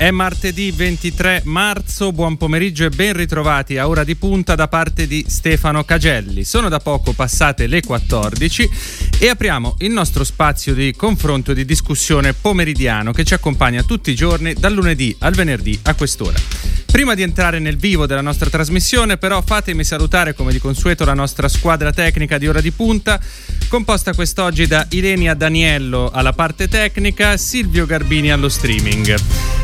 È martedì 23 marzo, buon pomeriggio e ben ritrovati a ora di punta da parte di Stefano Cagelli. Sono da poco passate le 14 e apriamo il nostro spazio di confronto e di discussione pomeridiano che ci accompagna tutti i giorni dal lunedì al venerdì a quest'ora. Prima di entrare nel vivo della nostra trasmissione, però, fatemi salutare come di consueto la nostra squadra tecnica di ora di punta, composta quest'oggi da Ilenia Daniello alla parte tecnica, Silvio Garbini allo streaming.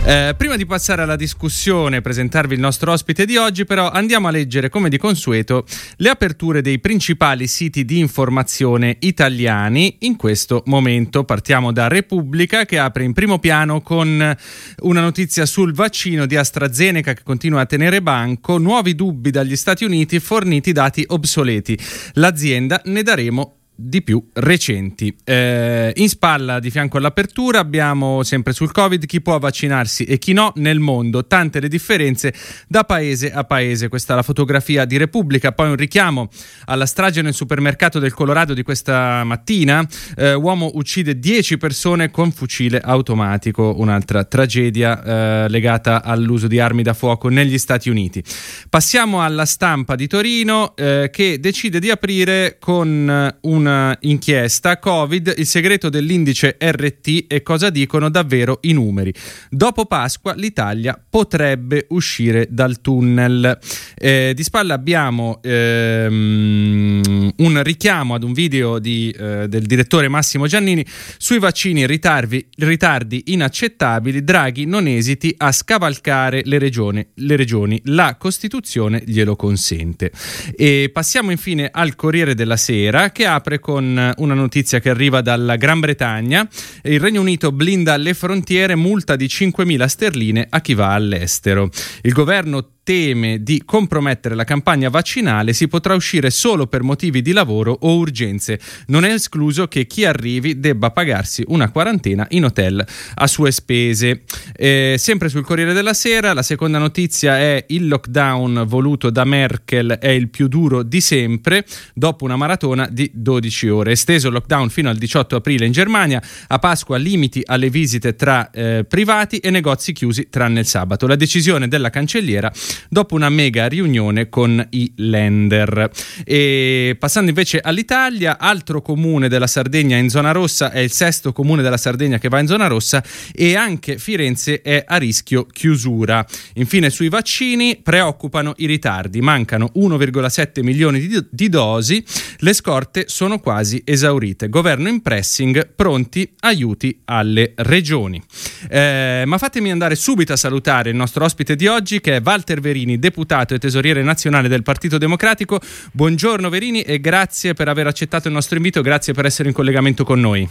Eh, prima di passare alla discussione e presentarvi il nostro ospite di oggi, però, andiamo a leggere come di consueto le aperture dei principali siti di informazione italiani in questo momento. Partiamo da Repubblica che apre in primo piano con una notizia sul vaccino di AstraZeneca che continua a tenere banco, nuovi dubbi dagli Stati Uniti, forniti dati obsoleti. L'azienda ne daremo di più recenti. Eh, in spalla di fianco all'apertura abbiamo sempre sul Covid chi può vaccinarsi e chi no nel mondo, tante le differenze da paese a paese. Questa è la fotografia di Repubblica, poi un richiamo alla strage nel supermercato del Colorado di questa mattina. Eh, uomo uccide 10 persone con fucile automatico, un'altra tragedia eh, legata all'uso di armi da fuoco negli Stati Uniti. Passiamo alla stampa di Torino eh, che decide di aprire con un un'inchiesta Covid, il segreto dell'indice RT e cosa dicono davvero i numeri. Dopo Pasqua l'Italia potrebbe uscire dal tunnel. Eh, di spalla abbiamo ehm, un richiamo ad un video di, eh, del direttore Massimo Giannini sui vaccini ritardi, ritardi inaccettabili. Draghi non esiti a scavalcare le regioni, le regioni. La Costituzione glielo consente. E passiamo infine al Corriere della Sera che apre iniziare con una notizia che arriva dalla Gran Bretagna. Il Regno Unito blinda le frontiere, multa di 5.000 sterline a chi va all'estero. Il governo teme di compromettere la campagna vaccinale si potrà uscire solo per motivi di lavoro o urgenze. Non è escluso che chi arrivi debba pagarsi una quarantena in hotel a sue spese. Eh, sempre sul Corriere della Sera, la seconda notizia è il lockdown voluto da Merkel è il più duro di sempre dopo una maratona di 12 ore. Esteso il lockdown fino al 18 aprile in Germania, a Pasqua limiti alle visite tra eh, privati e negozi chiusi tranne il sabato. La decisione della cancelliera dopo una mega riunione con i lender. E passando invece all'Italia, altro comune della Sardegna in zona rossa è il sesto comune della Sardegna che va in zona rossa e anche Firenze è a rischio chiusura. Infine sui vaccini preoccupano i ritardi, mancano 1,7 milioni di, di dosi, le scorte sono quasi esaurite. Governo in pressing, pronti aiuti alle regioni. Eh, ma fatemi andare subito a salutare il nostro ospite di oggi che è Walter Verini, deputato e tesoriere nazionale del Partito Democratico. Buongiorno Verini e grazie per aver accettato il nostro invito, grazie per essere in collegamento con noi.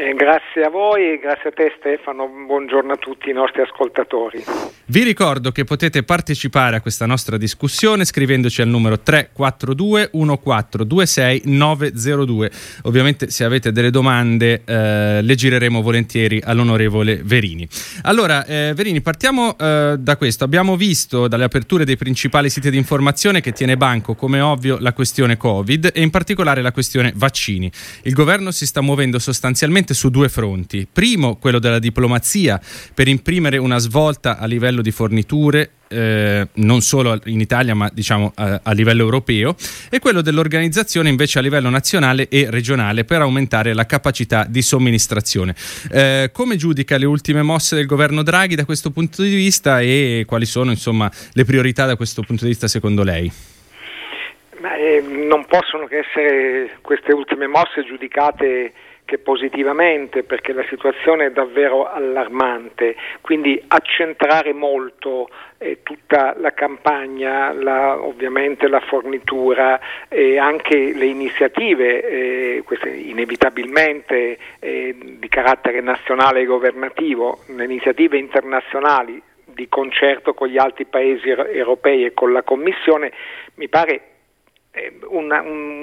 Eh, grazie a voi grazie a te Stefano, buongiorno a tutti i nostri ascoltatori. Vi ricordo che potete partecipare a questa nostra discussione scrivendoci al numero 342 1426 902. Ovviamente se avete delle domande eh, le gireremo volentieri all'onorevole Verini. Allora eh, Verini partiamo eh, da questo, abbiamo visto dalle aperture dei principali siti di informazione che tiene banco come ovvio la questione Covid e in particolare la questione vaccini. Il governo si sta muovendo sostanzialmente sicuramente su due fronti. Primo, quello della diplomazia, per imprimere una svolta a livello di forniture eh, non solo in Italia ma diciamo a, a, livello europeo e quello dell'organizzazione invece a livello nazionale e regionale per aumentare la capacità di somministrazione. Eh, come giudica le ultime mosse del governo Draghi da questo punto di vista e quali sono insomma le priorità da questo punto di vista secondo lei? Ma, eh, non possono che essere queste ultime mosse giudicate che positivamente perché la situazione è davvero allarmante, quindi accentrare molto eh, tutta la campagna, la, ovviamente la fornitura e anche le iniziative, eh, queste inevitabilmente eh, di carattere nazionale e governativo, le iniziative internazionali di concerto con gli altri paesi europei e con la Commissione, mi pare un,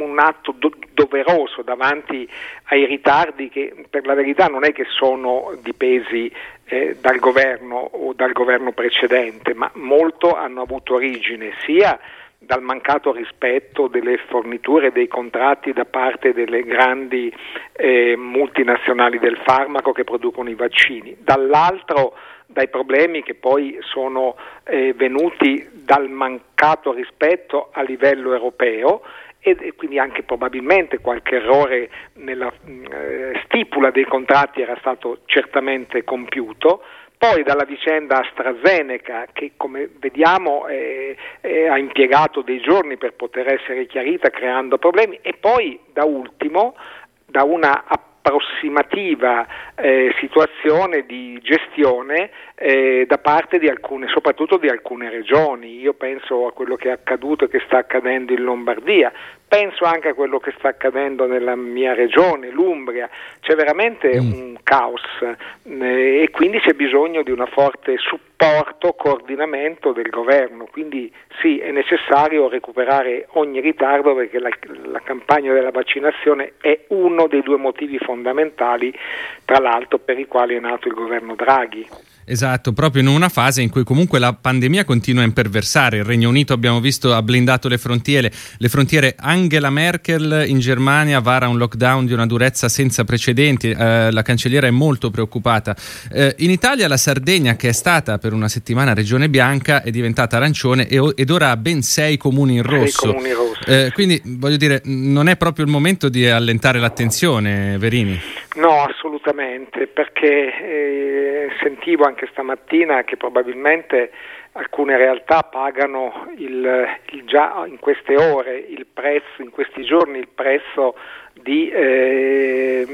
un, atto do, doveroso davanti ai ritardi che per la verità non è che sono dipesi eh, dal governo o dal governo precedente, ma molto hanno avuto origine sia dal mancato rispetto delle forniture dei contratti da parte delle grandi eh, multinazionali del farmaco che producono i vaccini, dall'altro dai problemi che poi sono eh, venuti dal mancato rispetto a livello europeo e, quindi anche probabilmente qualche errore nella eh, stipula dei contratti era stato certamente compiuto. Poi dalla vicenda AstraZeneca che come vediamo eh, eh, ha impiegato dei giorni per poter essere chiarita creando problemi. E poi da ultimo da una approssimativa eh, situazione di gestione eh, da parte di alcune, soprattutto di alcune regioni. Io penso a quello che è accaduto e che sta accadendo in Lombardia, penso anche a quello che sta accadendo nella mia regione, l'Umbria. C'è veramente mm. un caos eh, e quindi c'è bisogno di una forte supporto, coordinamento del governo. Quindi sì, è necessario recuperare ogni ritardo perché la, la campagna della vaccinazione è uno dei due motivi fondamentali, tra l'altro, per i quali è nato il governo Draghi. Esatto, proprio in una fase in cui comunque la pandemia continua a imperversare. Il Regno Unito abbiamo visto ha blindato le frontiere, le frontiere Angela Merkel in Germania vara un lockdown di una durezza senza precedenti, eh, la cancelliera è molto preoccupata. Eh, in Italia la Sardegna che è stata per una settimana regione bianca è diventata arancione e, ed ora ha ben sei comuni in rosso. Comuni rossi. Eh, quindi voglio dire, non è proprio il momento di allentare l'attenzione, Verini? No, assolutamente, perché eh, sentivo anche stamattina che probabilmente alcune realtà pagano il, il già in queste ore, il prezzo, in questi giorni il prezzo di eh,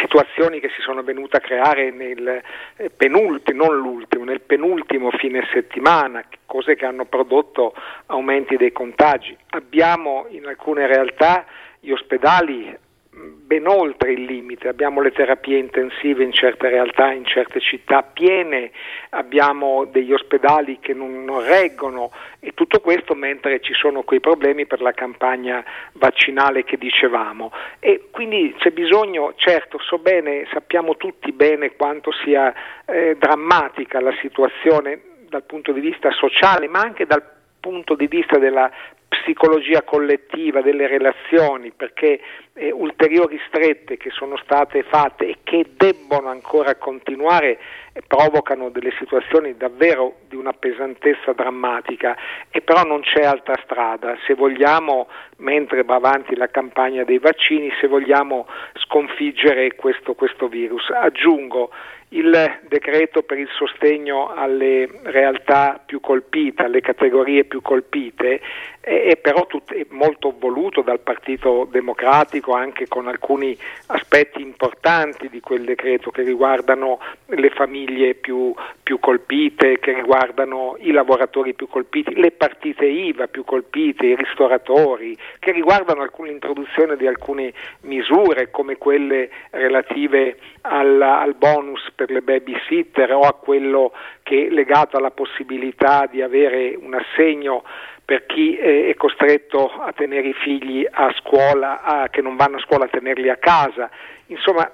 situazioni che si sono venute a creare nel eh, penultimo, non l'ultimo, nel penultimo fine settimana, cose che hanno prodotto aumenti dei contagi. Abbiamo in alcune realtà gli ospedali ben oltre il limite, abbiamo le terapie intensive in certe realtà, in certe città piene, abbiamo degli ospedali che non, reggono e tutto questo mentre ci sono quei problemi per la campagna vaccinale che dicevamo. E quindi c'è bisogno, certo, so bene, sappiamo tutti bene quanto sia eh, drammatica la situazione dal punto di vista sociale, ma anche dal punto di vista della psicologia collettiva delle relazioni, perché eh, ulteriori strette che sono state fatte e che debbono ancora continuare eh, provocano delle situazioni davvero di una pesantezza drammatica e però non c'è altra strada. Se vogliamo, mentre va avanti la campagna dei vaccini, se vogliamo sconfiggere questo, questo virus. Aggiungo il decreto per il sostegno alle realtà più colpite, alle categorie più colpite, è però tut- è molto voluto dal Partito Democratico anche con alcuni aspetti importanti di quel decreto che riguardano le famiglie più, più colpite, che riguardano i lavoratori più colpiti, le partite IVA più colpite, i ristoratori, che riguardano l'introduzione di alcune misure come quelle relative al, al bonus per le babysitter o a quello che è legato alla possibilità di avere un assegno per chi è costretto a tenere i figli a scuola, a, che non vanno a scuola a tenerli a casa. Insomma,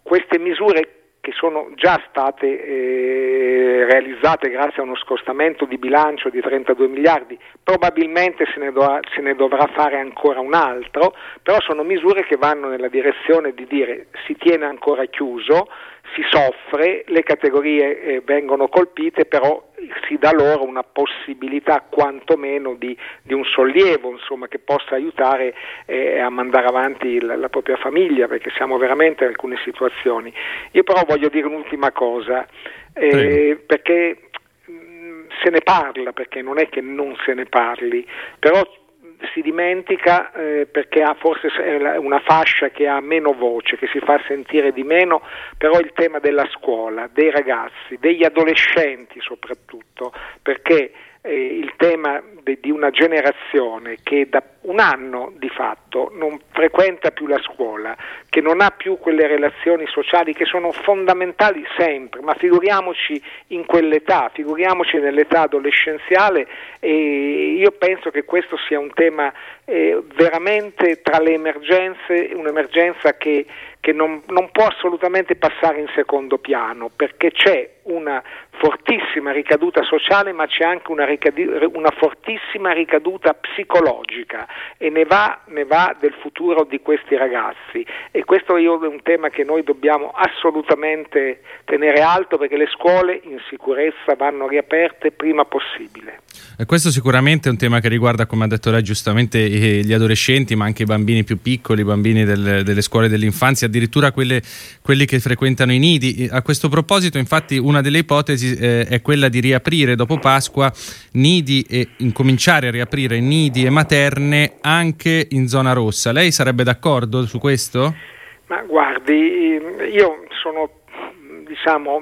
queste misure che sono già state eh, realizzate grazie a uno scostamento di bilancio di 32 miliardi, probabilmente se ne, dovrà, se ne, dovrà, fare ancora un altro, però sono misure che vanno nella direzione di dire si tiene ancora chiuso, si soffre, le categorie eh, vengono colpite, però si dà loro una possibilità quantomeno di, di un sollievo insomma, che possa aiutare eh, a mandare avanti la, la, propria famiglia, perché siamo veramente in alcune situazioni. Io però voglio dire un'ultima cosa, eh, perché mh, mm, se ne parla, perché non è che non se ne parli, però si dimentica eh, perché ha forse una fascia che ha meno voce, che si fa sentire di meno, però il tema della scuola, dei ragazzi, degli adolescenti soprattutto, perché eh, il tema de, di una generazione che da un anno di fatto non frequenta più la scuola, che non ha più quelle relazioni sociali che sono fondamentali sempre, ma figuriamoci in quell'età, figuriamoci nell'età adolescenziale e io penso che questo sia un tema eh, veramente tra le emergenze, un'emergenza che, che non, non può assolutamente passare in secondo piano perché c'è una fortissima ricaduta sociale ma c'è anche una, ricadu- una fortissima ricaduta psicologica e ne va, ne va, del futuro di questi ragazzi e questo è un tema che noi dobbiamo assolutamente tenere alto perché le scuole in sicurezza vanno riaperte prima possibile. E questo sicuramente è un tema che riguarda, come ha detto lei giustamente, gli adolescenti ma anche i bambini più piccoli, i bambini del, delle scuole dell'infanzia, addirittura quelle, quelli che frequentano i nidi. A questo proposito infatti una delle ipotesi eh, è quella di riaprire dopo Pasqua nidi e incominciare a riaprire nidi e materne anche in zona rossa. Lei sarebbe d'accordo su questo? Ma guardi, io sono diciamo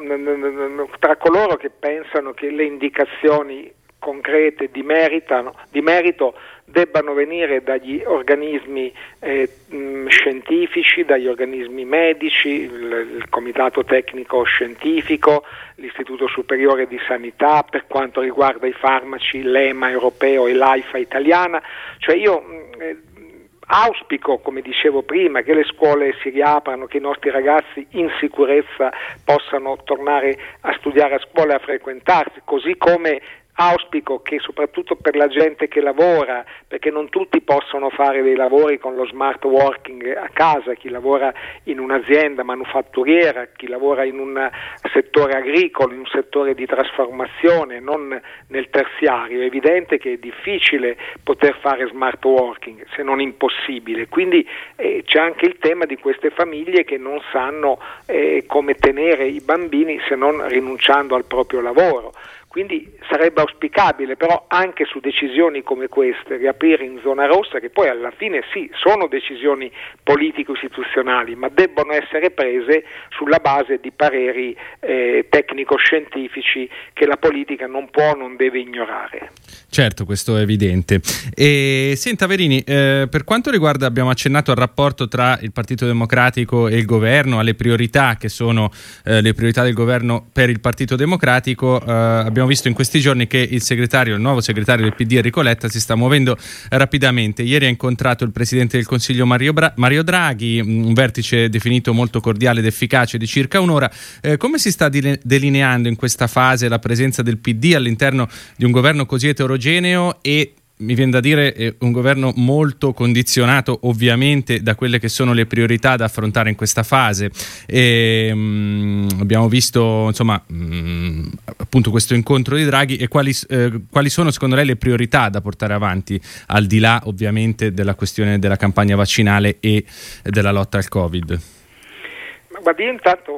tra coloro che pensano che le indicazioni concrete di, meritano, di merito debbano venire dagli organismi eh, mh, scientifici, dagli organismi medici, il, il, Comitato Tecnico Scientifico, l'Istituto Superiore di Sanità, per quanto riguarda i farmaci, l'EMA europeo e l'AIFA italiana. Cioè io mh, eh, auspico, come dicevo prima, che le scuole si riaprano, che i nostri ragazzi in sicurezza possano tornare a studiare a scuola e a frequentarsi, così come Auspico che soprattutto per la gente che lavora, perché non tutti possono fare dei lavori con lo smart working a casa, chi lavora in un'azienda manufatturiera, chi lavora in un settore agricolo, in un settore di trasformazione, non nel terziario, è evidente che è difficile poter fare smart working, se non impossibile. Quindi eh, c'è anche il tema di queste famiglie che non sanno eh, come tenere i bambini se non rinunciando al proprio lavoro. Quindi sarebbe auspicabile però anche su decisioni come queste riaprire in zona rossa, che poi alla fine sì, sono decisioni politico-istituzionali, ma debbono essere prese sulla base di pareri eh, tecnico-scientifici che la politica non può, non deve ignorare. Certo, questo è evidente. E, senta Verini, eh, per quanto riguarda, abbiamo accennato al rapporto tra il Partito Democratico e il governo, alle priorità che sono eh, le priorità del governo per il Partito Democratico, eh, abbiamo visto in questi giorni che il segretario, il nuovo segretario del PD Enrico Letta si sta muovendo rapidamente. Ieri ha incontrato il Presidente del Consiglio Mario, Bra- Mario Draghi, un vertice definito molto cordiale ed efficace di circa un'ora. Eh, come si sta delineando in questa fase la presenza del PD all'interno di un governo così eterogeneo? e mi viene da dire un governo molto condizionato ovviamente da quelle che sono le priorità da affrontare in questa fase e, mh, mm, abbiamo visto insomma mh, mm, appunto questo incontro di Draghi e quali, eh, quali, sono secondo lei le priorità da portare avanti al di là ovviamente della questione della campagna vaccinale e della lotta al Covid? Ma guardi, intanto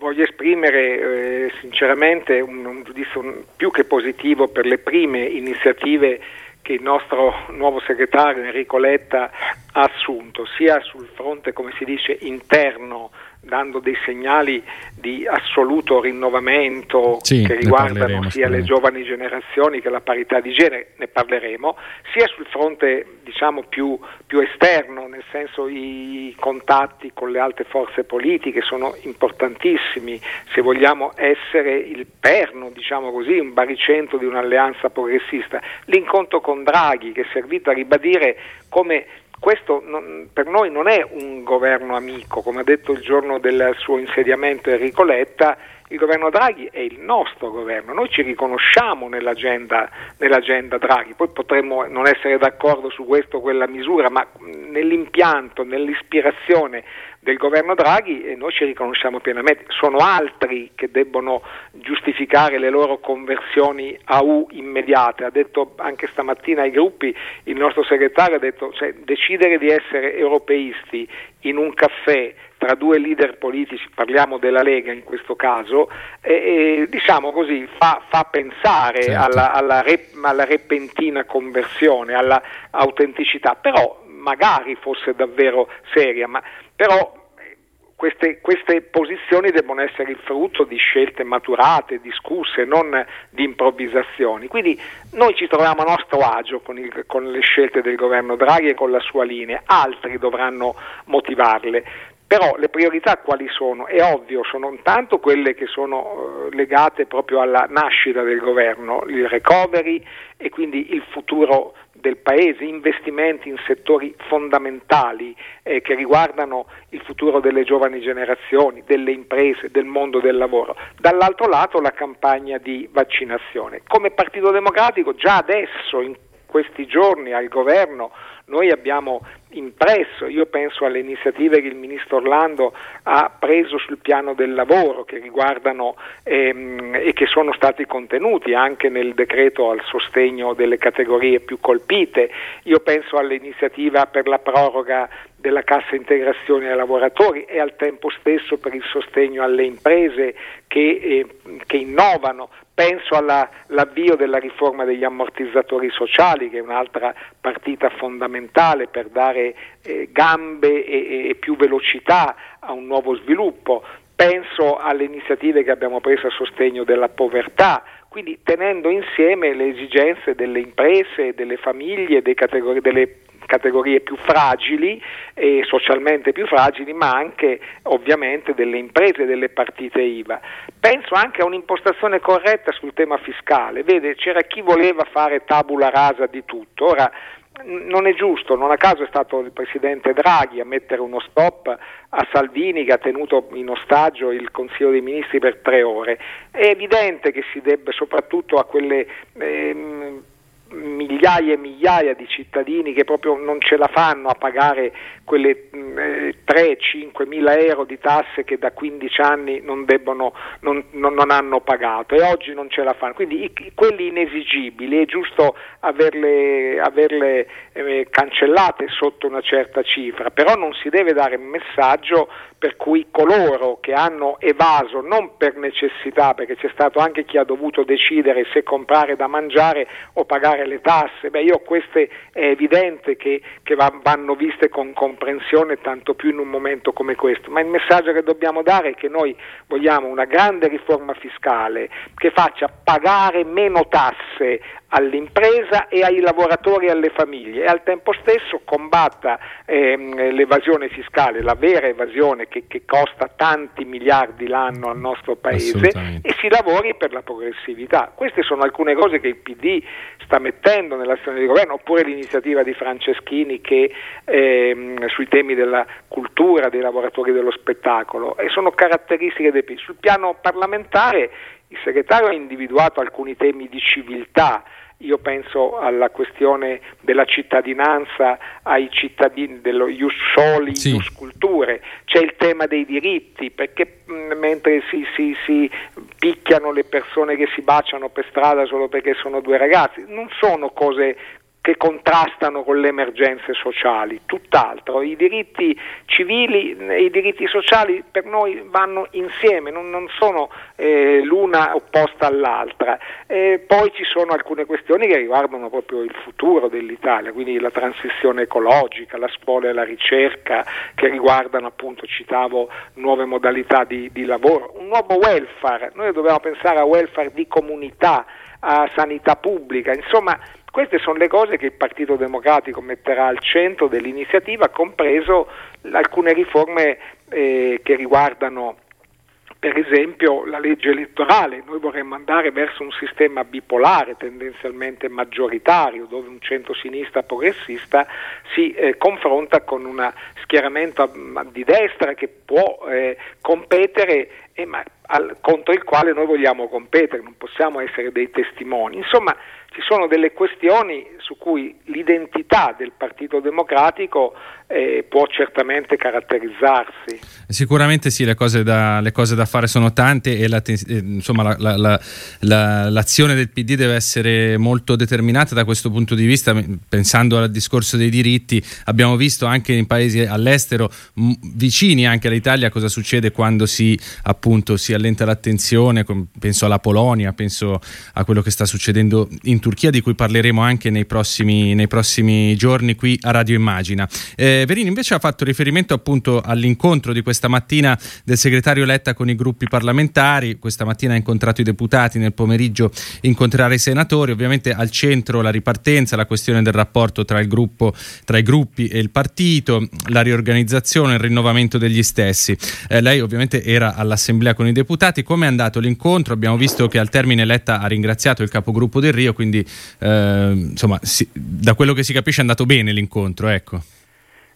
voglio esprimere eh, sinceramente un, un giudizio più che positivo per le prime iniziative che il nostro nuovo segretario Enrico Letta ha assunto, sia sul fronte, come si dice, interno dando dei segnali di assoluto rinnovamento sì, che riguardano sia le giovani generazioni che la parità di genere, ne parleremo, sia sul fronte diciamo più, più esterno, nel senso i contatti con le altre forze politiche sono importantissimi se vogliamo essere il perno, diciamo così, un baricentro di un'alleanza progressista. L'incontro con Draghi che è servito a ribadire come questo non, per noi non è un governo amico, come ha detto il giorno del suo insediamento Enrico Letta, il governo Draghi è il nostro governo, noi ci riconosciamo nell'agenda, nell'agenda Draghi, poi potremmo non essere d'accordo su questo o quella misura, ma nell'impianto, nell'ispirazione del governo Draghi e noi ci riconosciamo pienamente. Sono altri che debbono giustificare le loro conversioni a U immediate. Ha detto anche stamattina ai gruppi il nostro segretario ha detto cioè, decidere di essere europeisti in un caffè tra due leader politici, parliamo della Lega in questo caso, e, e, diciamo così, fa, fa pensare certo. alla, alla, rep, alla, repentina conversione, alla autenticità, però magari fosse davvero seria, ma però queste, queste, posizioni devono essere il frutto di scelte maturate, discusse, non di improvvisazioni. Quindi noi ci troviamo a nostro agio con, il, con le scelte del governo Draghi e con la sua linea, altri dovranno motivarle. Però le priorità quali sono? È ovvio, sono tanto quelle che sono eh, legate proprio alla nascita del governo, il recovery e quindi il futuro del Paese, investimenti in settori fondamentali eh, che riguardano il futuro delle giovani generazioni, delle imprese, del mondo del lavoro. Dall'altro lato la campagna di vaccinazione. Come Partito Democratico già adesso in questi giorni al governo noi abbiamo impresso, io penso alle iniziative che il ministro Orlando ha preso sul piano del lavoro che riguardano ehm, e che sono stati contenuti anche nel decreto al sostegno delle categorie più colpite, io penso all'iniziativa per la proroga della cassa integrazione ai lavoratori e al tempo stesso per il sostegno alle imprese che, eh, che innovano, penso all'avvio della riforma degli ammortizzatori sociali, che è un'altra partita fondamentale per dare eh, gambe e, e più velocità a un nuovo sviluppo. Penso alle iniziative che abbiamo preso a sostegno della povertà, quindi tenendo insieme le esigenze delle imprese, delle famiglie, delle categorie più fragili e socialmente più fragili, ma anche ovviamente delle imprese, delle partite IVA. Penso anche a un'impostazione corretta sul tema fiscale. Vede, c'era chi voleva fare tabula rasa di tutto. Ora non è giusto, non a caso è stato il Presidente Draghi a mettere uno stop a Salvini che ha tenuto in ostaggio il Consiglio dei Ministri per tre ore. È evidente che si debba soprattutto a quelle ehm, migliaia e migliaia di cittadini che proprio non ce la fanno a pagare quelle eh, 3-5 mila euro di tasse che da 15 anni non, debbono, non, non, non, hanno pagato e oggi non ce la fanno. Quindi i, quelli inesigibili è giusto averle, averle eh, cancellate sotto una certa cifra, però non si deve dare un messaggio per cui coloro che hanno evaso non per necessità, perché c'è stato anche chi ha dovuto decidere se comprare da mangiare o pagare le tasse, beh io queste è evidente che, che vanno viste con comprensione tanto più in un momento come questo, ma il messaggio che dobbiamo dare è che noi vogliamo una grande riforma fiscale che faccia pagare meno tasse all'impresa e ai lavoratori e alle famiglie e al tempo stesso combatta ehm, l'evasione fiscale, la vera evasione che, che, costa tanti miliardi l'anno al nostro paese e si lavori per la progressività. Queste sono alcune cose che il PD sta mettendo nell'azione di governo, oppure l'iniziativa di Franceschini che, ehm, sui temi della cultura, dei lavoratori dello spettacolo e sono caratteristiche del PD. Sul piano parlamentare il segretario ha individuato alcuni temi di civiltà, io penso alla questione della cittadinanza ai cittadini dello ius soli, sì. ius culture, c'è il tema dei diritti, perché mh, mentre si, si, si, picchiano le persone che si baciano per strada solo perché sono due ragazzi, non sono cose che contrastano con le emergenze sociali, tutt'altro. I diritti civili e i diritti sociali per noi vanno insieme, non, non sono eh, l'una opposta all'altra. Eh, poi ci sono alcune questioni che riguardano proprio il futuro dell'Italia, quindi la transizione ecologica, la scuola e la ricerca, che riguardano appunto, citavo, nuove modalità di, di lavoro, un nuovo welfare. Noi dobbiamo pensare a welfare di comunità, a sanità pubblica, insomma queste sono le cose che il Partito Democratico metterà al centro dell'iniziativa, compreso alcune riforme eh, che riguardano per esempio la legge elettorale, noi vorremmo andare verso un sistema bipolare, tendenzialmente maggioritario, dove un centro-sinistra progressista si eh, confronta con un schieramento di destra che può eh, competere eh, ma, al, contro il quale noi vogliamo competere, non possiamo essere dei testimoni. Insomma, ci sono delle questioni su cui l'identità del Partito Democratico eh, può certamente caratterizzarsi. Sicuramente sì, le cose da, le cose da fare sono tante e la, eh, insomma, la, la, l'azione del PD deve essere molto determinata da questo punto di vista, pensando al discorso dei diritti, abbiamo visto anche in paesi all'estero, m- vicini anche all'Italia, cosa succede quando si appunto appunto si allenta l'attenzione, penso alla Polonia, penso a quello che sta succedendo in Turchia, di cui parleremo anche nei prossimi, nei prossimi giorni qui a Radio Immagina. Eh, Verini invece ha fatto riferimento appunto all'incontro di questa mattina del segretario Letta con i gruppi parlamentari, questa mattina ha incontrato i deputati, nel pomeriggio incontrerà i senatori, ovviamente al centro la ripartenza, la questione del rapporto tra, il gruppo, tra i gruppi e il partito, la riorganizzazione, il rinnovamento degli stessi. Eh, lei ovviamente era all'assemblea con i deputati, come è andato l'incontro? Abbiamo visto che al termine Letta ha ringraziato il capogruppo del Rio, quindi eh, insomma si, da quello che si capisce è andato bene l'incontro, ecco.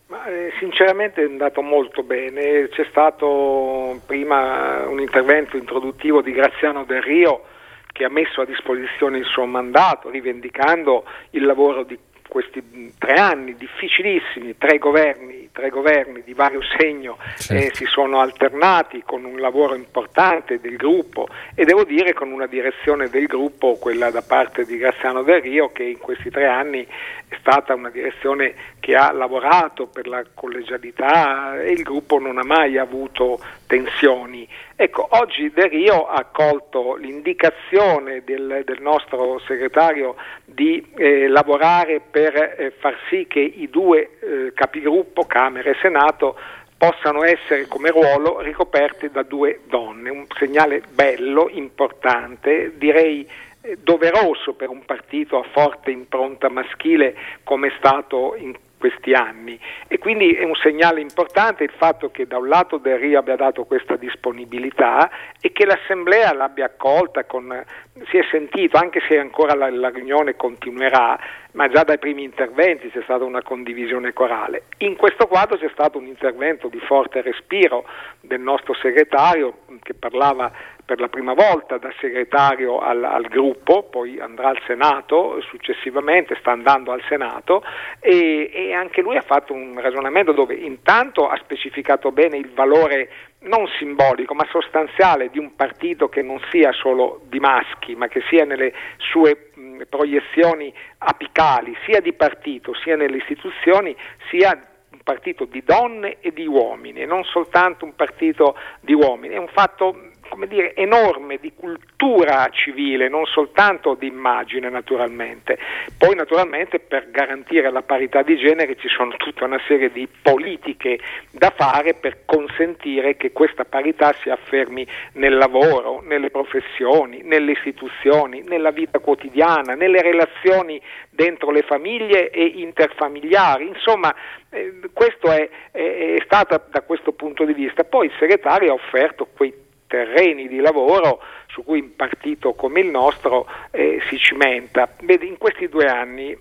Ma, eh, sinceramente è andato molto bene, c'è stato prima un intervento introduttivo di Graziano Del Rio che ha messo a disposizione il suo mandato rivendicando il lavoro di questi tre anni difficilissimi, tre governi, tre governi di vario segno certo. eh, si sono alternati con un lavoro importante del gruppo e devo dire con una direzione del gruppo, quella da parte di Graziano Del Rio, che in questi tre anni è stata una direzione che ha lavorato per la collegialità e il gruppo non ha mai avuto tensioni. Ecco, oggi De Rio ha accolto l'indicazione del, del nostro segretario di eh, lavorare per eh, far sì che i due eh, capigruppo, Camera e Senato, possano essere come ruolo ricoperti da due donne, un segnale bello, importante, direi eh, doveroso per un partito a forte impronta maschile come è stato in questi anni e quindi è un segnale importante il fatto che da un lato Del Rio abbia dato questa disponibilità e che l'Assemblea l'abbia accolta con, si è sentito, anche se ancora la, la riunione continuerà, ma già dai primi interventi c'è stata una condivisione corale. In questo quadro c'è stato un intervento di forte respiro del nostro segretario che parlava per la prima volta da segretario al, al, gruppo, poi andrà al Senato successivamente, sta andando al Senato e, e, anche lui ha fatto un ragionamento dove intanto ha specificato bene il valore non simbolico ma sostanziale di un partito che non sia solo di maschi ma che sia nelle sue mh, proiezioni apicali sia di partito sia nelle istituzioni sia un partito di donne e di uomini e non soltanto un partito di uomini, è un fatto come dire, enorme di cultura civile, non soltanto di immagine naturalmente. Poi naturalmente per garantire la parità di genere ci sono tutta una serie di politiche da fare per consentire che questa parità si affermi nel lavoro, nelle professioni, nelle istituzioni, nella vita quotidiana, nelle relazioni dentro le famiglie e interfamiliari. Insomma, eh, questo è, è, è stato da questo punto di vista. Poi il segretario ha offerto quei terreni di lavoro su cui un partito come il nostro eh, si cimenta. In questi due anni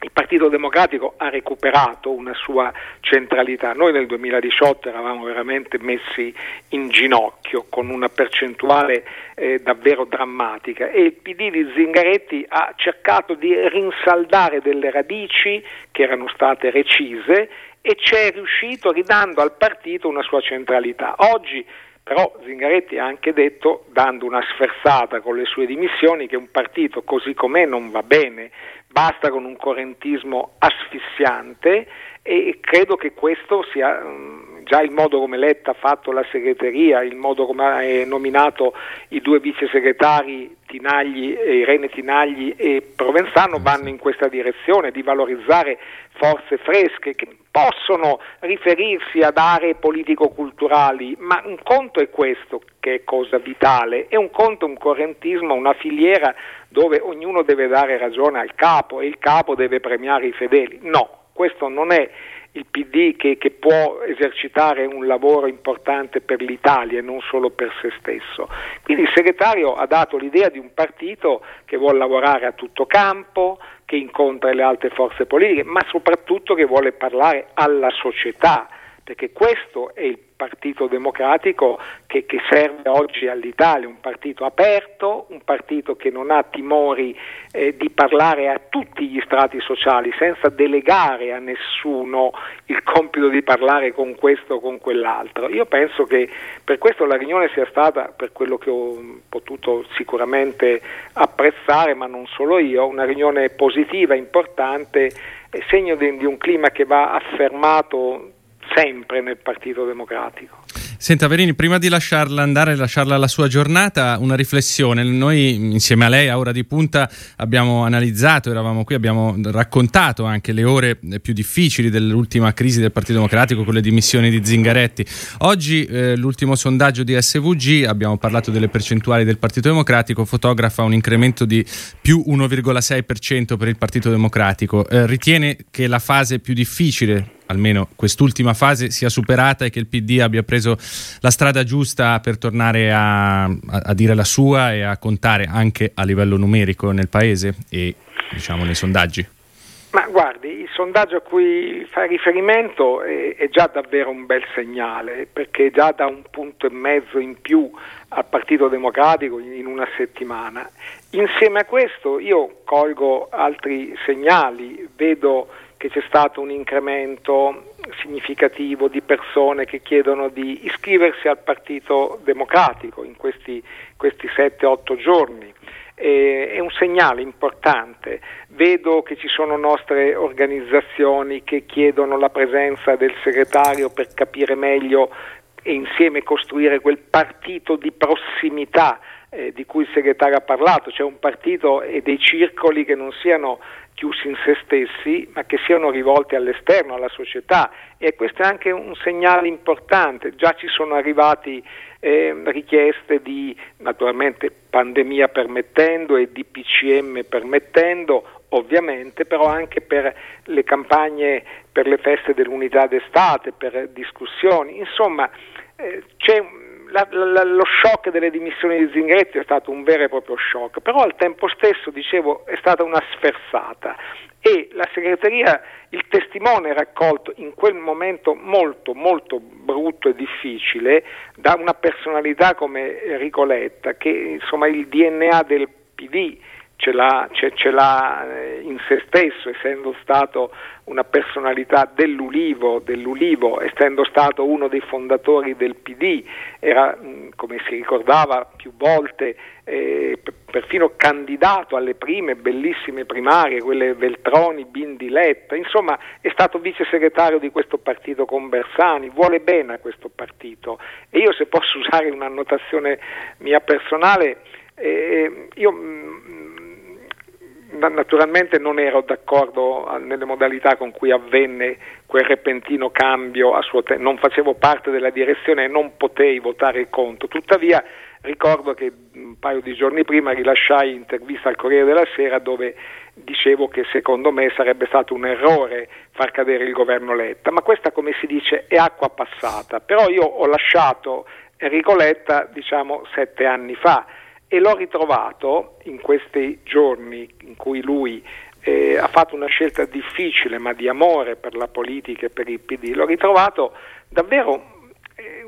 il Partito Democratico ha recuperato una sua centralità. Noi nel 2018 eravamo veramente messi in ginocchio con una percentuale eh, davvero drammatica e il PD di Zingaretti ha cercato di rinsaldare delle radici che erano state recise e ci è riuscito ridando al partito una sua centralità. Oggi però Zingaretti ha anche detto, dando una sferzata con le sue dimissioni, che un partito così com'è non va bene, basta con un correntismo asfissiante e credo che questo sia mm, già il modo come Letta ha fatto la segreteria, il modo come ha nominato i due vice segretari Tinagli, Irene Tinagli e Provenzano vanno in questa direzione di valorizzare forze fresche che possono riferirsi ad aree politico-culturali, ma un conto è questo che è cosa vitale, e un conto è un correntismo, una filiera dove ognuno deve dare ragione al capo e il capo deve premiare i fedeli. No, questo non è il PD che, che, può esercitare un lavoro importante per l'Italia e non solo per se stesso. Quindi il segretario ha dato l'idea di un partito che vuole lavorare a tutto campo, che incontra le altre forze politiche, ma soprattutto che vuole parlare alla società perché questo è il Partito Democratico che, che, serve oggi all'Italia, un partito aperto, un partito che non ha timori eh, di parlare a tutti gli strati sociali senza delegare a nessuno il compito di parlare con questo o con quell'altro. Io penso che per questo la riunione sia stata, per quello che ho potuto sicuramente apprezzare, ma non solo io, una riunione positiva, importante, segno di, di un clima che va affermato sempre nel Partito Democratico. Senta Verini, prima di lasciarla andare, lasciarla alla sua giornata, una riflessione. Noi insieme a lei a Ora di Punta abbiamo analizzato, eravamo qui, abbiamo raccontato anche le ore più difficili dell'ultima crisi del Partito Democratico con le dimissioni di Zingaretti. Oggi eh, l'ultimo sondaggio di SVG, abbiamo parlato delle percentuali del Partito Democratico, fotografa un incremento di più 1,6% per il Partito Democratico. Eh, ritiene che la fase più difficile almeno quest'ultima fase sia superata e che il PD abbia preso la strada giusta per tornare a, a, dire la sua e a contare anche a livello numerico nel paese e diciamo nei sondaggi? Ma guardi, il sondaggio a cui fa riferimento è, è, già davvero un bel segnale, perché già da un punto e mezzo in più al Partito Democratico in una settimana. Insieme a questo io colgo altri segnali, vedo che c'è stato un incremento significativo di persone che chiedono di iscriversi al Partito Democratico in questi, questi 7-8 giorni. È un segnale importante. Vedo che ci sono nostre organizzazioni che chiedono la presenza del segretario per capire meglio e insieme costruire quel partito di prossimità eh, di cui il segretario ha parlato, cioè un partito e dei circoli che non siano chiusi in se stessi, ma che siano rivolti all'esterno, alla società e questo è anche un segnale importante. Già ci sono arrivati eh, richieste di, naturalmente, pandemia permettendo e di PCM permettendo, ovviamente, però anche per le campagne per le feste dell'unità d'estate, per discussioni, insomma eh, c'è la, la, lo shock delle dimissioni di Zingaretti è stato un vero e proprio shock, però al tempo stesso, dicevo, è stata una sferzata. E la segreteria, il testimone raccolto in quel momento molto molto brutto e difficile da una personalità come Enrico Letta, che insomma il DNA del PD ce l'ha, ce, ce l'ha, eh, in se stesso, essendo stato una personalità dell'Ulivo, dell'Ulivo, essendo stato uno dei fondatori del PD, era, mm, come si ricordava più volte, eh, perfino candidato alle prime bellissime primarie, quelle Veltroni, Bindi, Letta, insomma è stato vice segretario di questo partito con Bersani, vuole bene a questo partito. E io se posso usare un'annotazione mia personale, eh, io mm, naturalmente non ero d'accordo nelle modalità con cui avvenne quel repentino cambio a suo tempo, non facevo parte della direzione e non potei votare contro, tuttavia ricordo che un paio di giorni prima rilasciai intervista al Corriere della Sera dove dicevo che secondo me sarebbe stato un errore far cadere il governo Letta, ma questa come si dice è acqua passata, però io ho lasciato Enrico Letta diciamo sette anni fa e l'ho ritrovato in questi giorni in cui lui eh, ha fatto una scelta difficile ma di amore per la politica e per il PD, l'ho ritrovato davvero eh,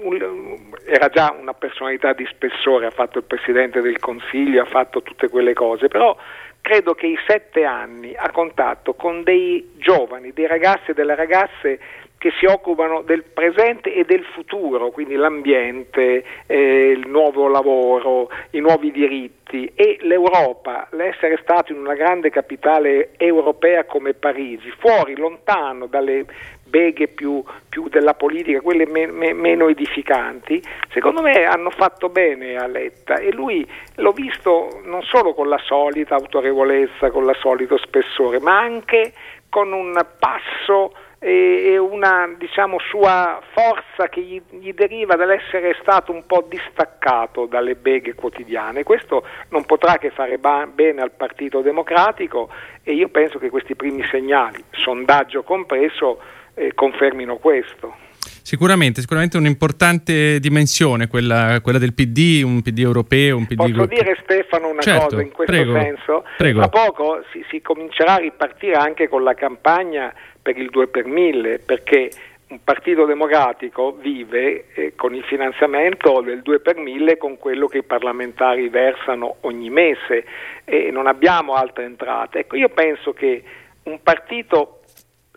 era già una personalità di spessore, ha fatto il Presidente del Consiglio, ha fatto tutte quelle cose, però credo che i sette anni a contatto con dei giovani, dei ragazzi e delle ragazze che si occupano del presente e del futuro, quindi l'ambiente, eh, il nuovo lavoro, i nuovi diritti. E l'Europa, l'essere stato in una grande capitale europea come Parigi, fuori, lontano dalle beghe più, più della politica, quelle me, me, meno edificanti, secondo me hanno fatto bene a Letta. E lui l'ho visto non solo con la solita autorevolezza, con il solito spessore, ma anche con un passo e una diciamo, sua forza che gli, gli, deriva dall'essere stato un po' distaccato dalle beghe quotidiane. Questo non potrà che fare ba- bene al Partito Democratico e io penso che questi primi segnali, sondaggio compreso, eh, confermino questo. Sicuramente, sicuramente un'importante dimensione quella, quella, del PD, un PD europeo, un PD... Posso dire Stefano una certo, cosa in questo prego, senso? Prego. Tra poco si, si comincerà a ripartire anche con la campagna per il 2 per 1000 perché un partito democratico vive eh, con il finanziamento del 2 per 1000 con quello che i parlamentari versano ogni mese e non abbiamo altre entrate. Ecco, io penso che un partito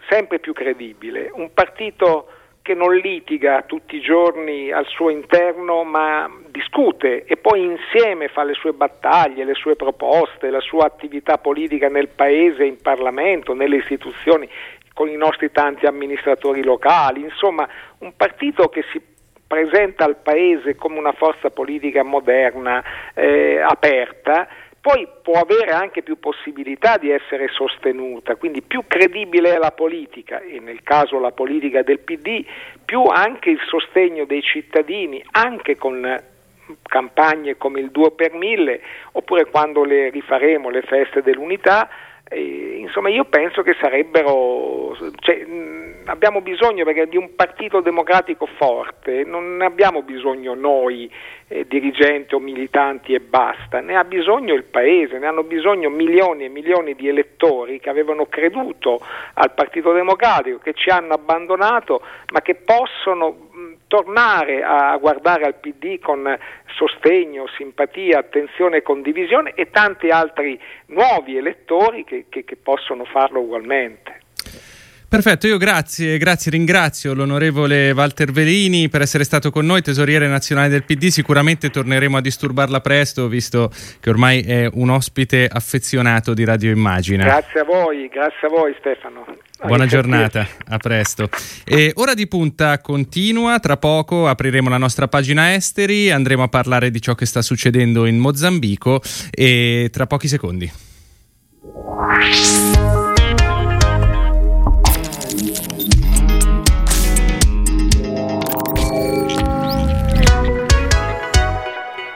sempre più credibile, un partito che non litiga tutti i giorni al suo interno, ma discute e poi insieme fa le sue battaglie, le sue proposte, la sua attività politica nel paese, in Parlamento, nelle istituzioni con i nostri tanti amministratori locali, insomma un partito che si presenta al Paese come una forza politica moderna, eh, aperta, poi può avere anche più possibilità di essere sostenuta, quindi più credibile è la politica e nel caso la politica del PD, più anche il sostegno dei cittadini, anche con campagne come il 2 per 1000 oppure quando le rifaremo le feste dell'unità eh, insomma, io penso che sarebbero. Cioè, abbiamo bisogno perché, di un partito democratico forte, non ne abbiamo bisogno noi, eh, dirigenti o militanti e basta, ne ha bisogno il Paese, ne hanno bisogno milioni e milioni di elettori che avevano creduto al Partito Democratico, che ci hanno abbandonato, ma che possono tornare a guardare al PD con sostegno, simpatia, attenzione e condivisione e tanti altri nuovi elettori che, che, che possono farlo ugualmente. Perfetto, io grazie, grazie, ringrazio l'onorevole Walter Velini per essere stato con noi, tesoriere nazionale del PD, sicuramente torneremo a disturbarla presto visto che ormai è un ospite affezionato di Radio Immagine. Grazie a voi, grazie a voi Stefano. Buona giornata, a presto. E ora di punta continua, tra poco apriremo la nostra pagina esteri, andremo a parlare di ciò che sta succedendo in Mozambico e tra pochi secondi.